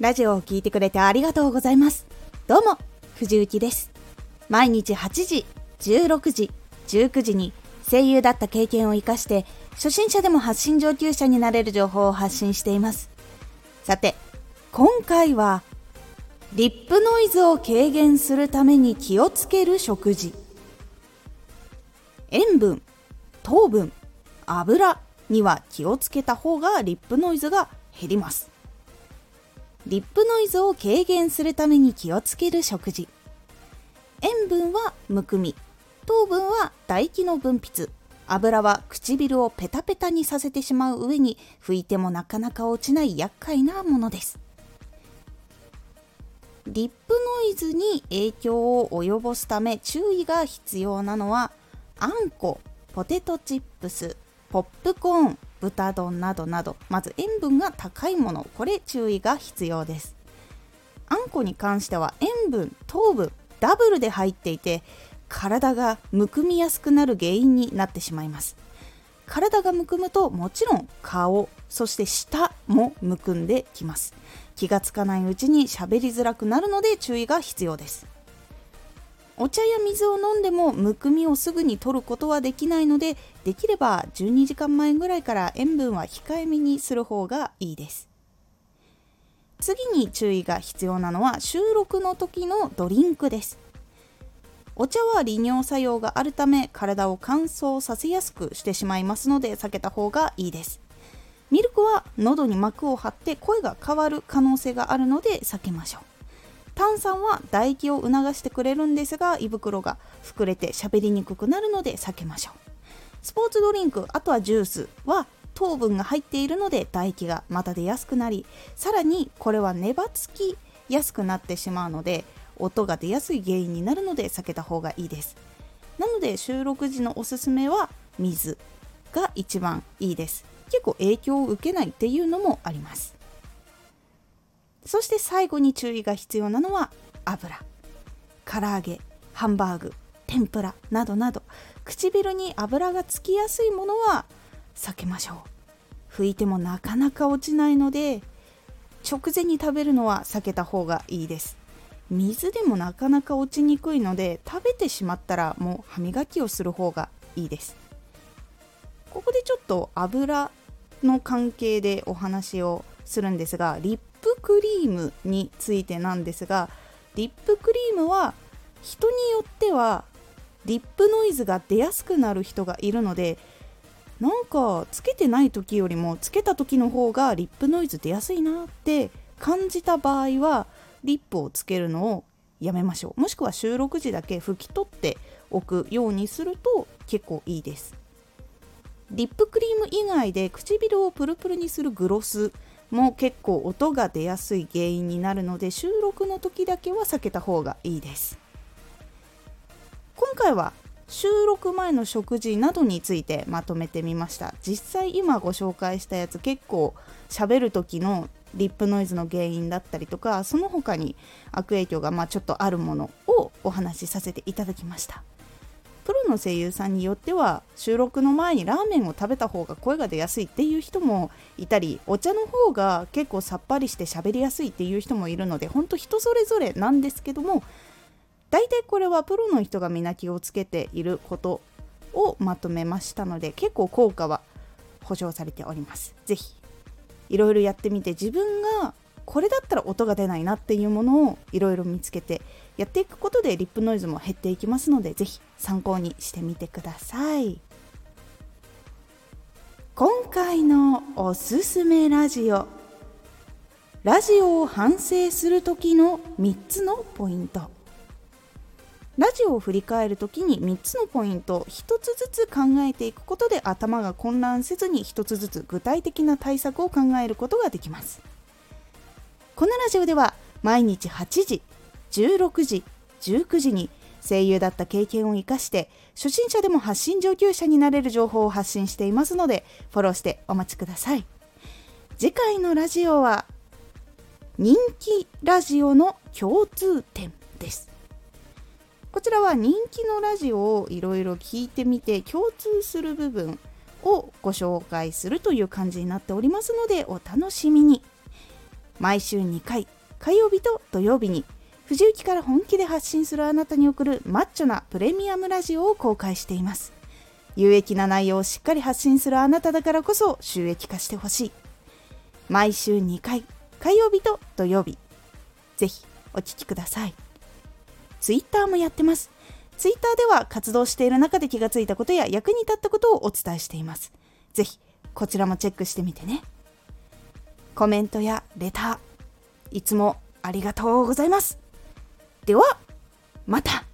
ラジオを聴いてくれてありがとうございます。どうも、藤幸です。毎日8時、16時、19時に声優だった経験を活かして、初心者でも発信上級者になれる情報を発信しています。さて、今回は、リップノイズを軽減するために気をつける食事。塩分、糖分、油には気をつけた方がリップノイズが減ります。リップノイズを軽減するために気をつける食事。塩分はむくみ。糖分は唾液の分泌。油は唇をペタペタにさせてしまう上に拭いてもなかなか落ちない厄介なものです。リップノイズに影響を及ぼすため注意が必要なのはあんこポテトチップス。ポップコーン豚丼などなどまず塩分が高いものこれ注意が必要です。あんこに関しては塩分糖分ダブルで入っていて体がむくみやすくなる原因になってしまいます。体がむくむともちろん顔そして舌もむくんできます。気がつかないうちに喋りづらくなるので注意が必要です。お茶や水を飲んでもむくみをすぐに取ることはできないのでできれば12時間前ぐらいから塩分は控えめにする方がいいです。次に注意が必要なのは収録の時のドリンクです。お茶は利尿作用があるため体を乾燥させやすくしてしまいますので避けた方がいいです。ミルクは喉に膜を張って声が変わる可能性があるので避けましょう。炭酸は唾液を促してくれるんですが胃袋が膨れて喋りにくくなるので避けましょう。スポーツドリンクあとはジュースは糖分が入っているので唾液がまた出やすくなりさらにこれは粘つきやすくなってしまうので音が出やすい原因になるので避けた方がいいです。なので収録時のおすすめは水が一番いいです。結構影響を受けないっていうのもあります。そして最後に注意が必要なのは油。唐揚げハンバーグ天ぷらなどなど。唇に油がつきやすいものは避けましょう。拭いてもなかなか落ちないので直前に食べるのは避けた方がいいです。水でもなかなか落ちにくいので食べてしまったらもう歯磨きをする方がいいです。ここでちょっと油の関係でお話をするんですがリップクリームについてなんですがリップクリームは人によってはリップノイズが出やすくなる人がいるのでなんかつけてない時よりもつけた時の方がリップノイズ出やすいなって感じた場合はリップをつけるのをやめましょう。もしくは収録時だけ拭き取っておくようにすると結構いいです。リップクリーム以外で唇をプルプルにするグロスも結構音が出やすい原因になるので収録の時だけは避けた方がいいです。今回は収録前の食事などについてまとめてみました。実際今ご紹介したやつ結構喋る時のリップノイズの原因だったりとかその他に悪影響がまあちょっとあるものをお話しさせていただきました。プロの声優さんによっては収録の前にラーメンを食べた方が声が出やすいっていう人もいたりお茶の方が結構さっぱりして喋りやすいっていう人もいるので本当人それぞれなんですけども大体これはプロの人がみんな気をつけていることをまとめましたので結構効果は保証されております。是非いろいろやってみて自分がこれだったら音が出ないなっていうものをいろいろ見つけてやっていくことでリップノイズも減っていきますので是非参考にしてみてください。今回のおすすめラジオ。ラジオを反省する時の3つのポイント。ラジオを振り返る時に3つのポイント1つずつ考えていくことで頭が混乱せずに1つずつ具体的な対策を考えることができます。このラジオでは毎日8時16時19時に声優だった経験を生かして初心者でも発信上級者になれる情報を発信していますのでフォローしてお待ちください。次回のラジオは人気ラジオの共通点です。こちらは人気のラジオをいろいろ聞いてみて共通する部分をご紹介するという感じになっておりますのでお楽しみに。毎週2回火曜日と土曜日に藤雪から本気で発信するあなたに送るマッチョなプレミアムラジオを公開しています。有益な内容をしっかり発信するあなただからこそ収益化してほしい。毎週2回火曜日と土曜日。ぜひお聴きください。ツイッターもやってます。ツイッターでは活動している中で気がついたことや役に立ったことをお伝えしています。ぜひこちらもチェックしてみてね。コメントやレターいつもありがとうございます。ではまた。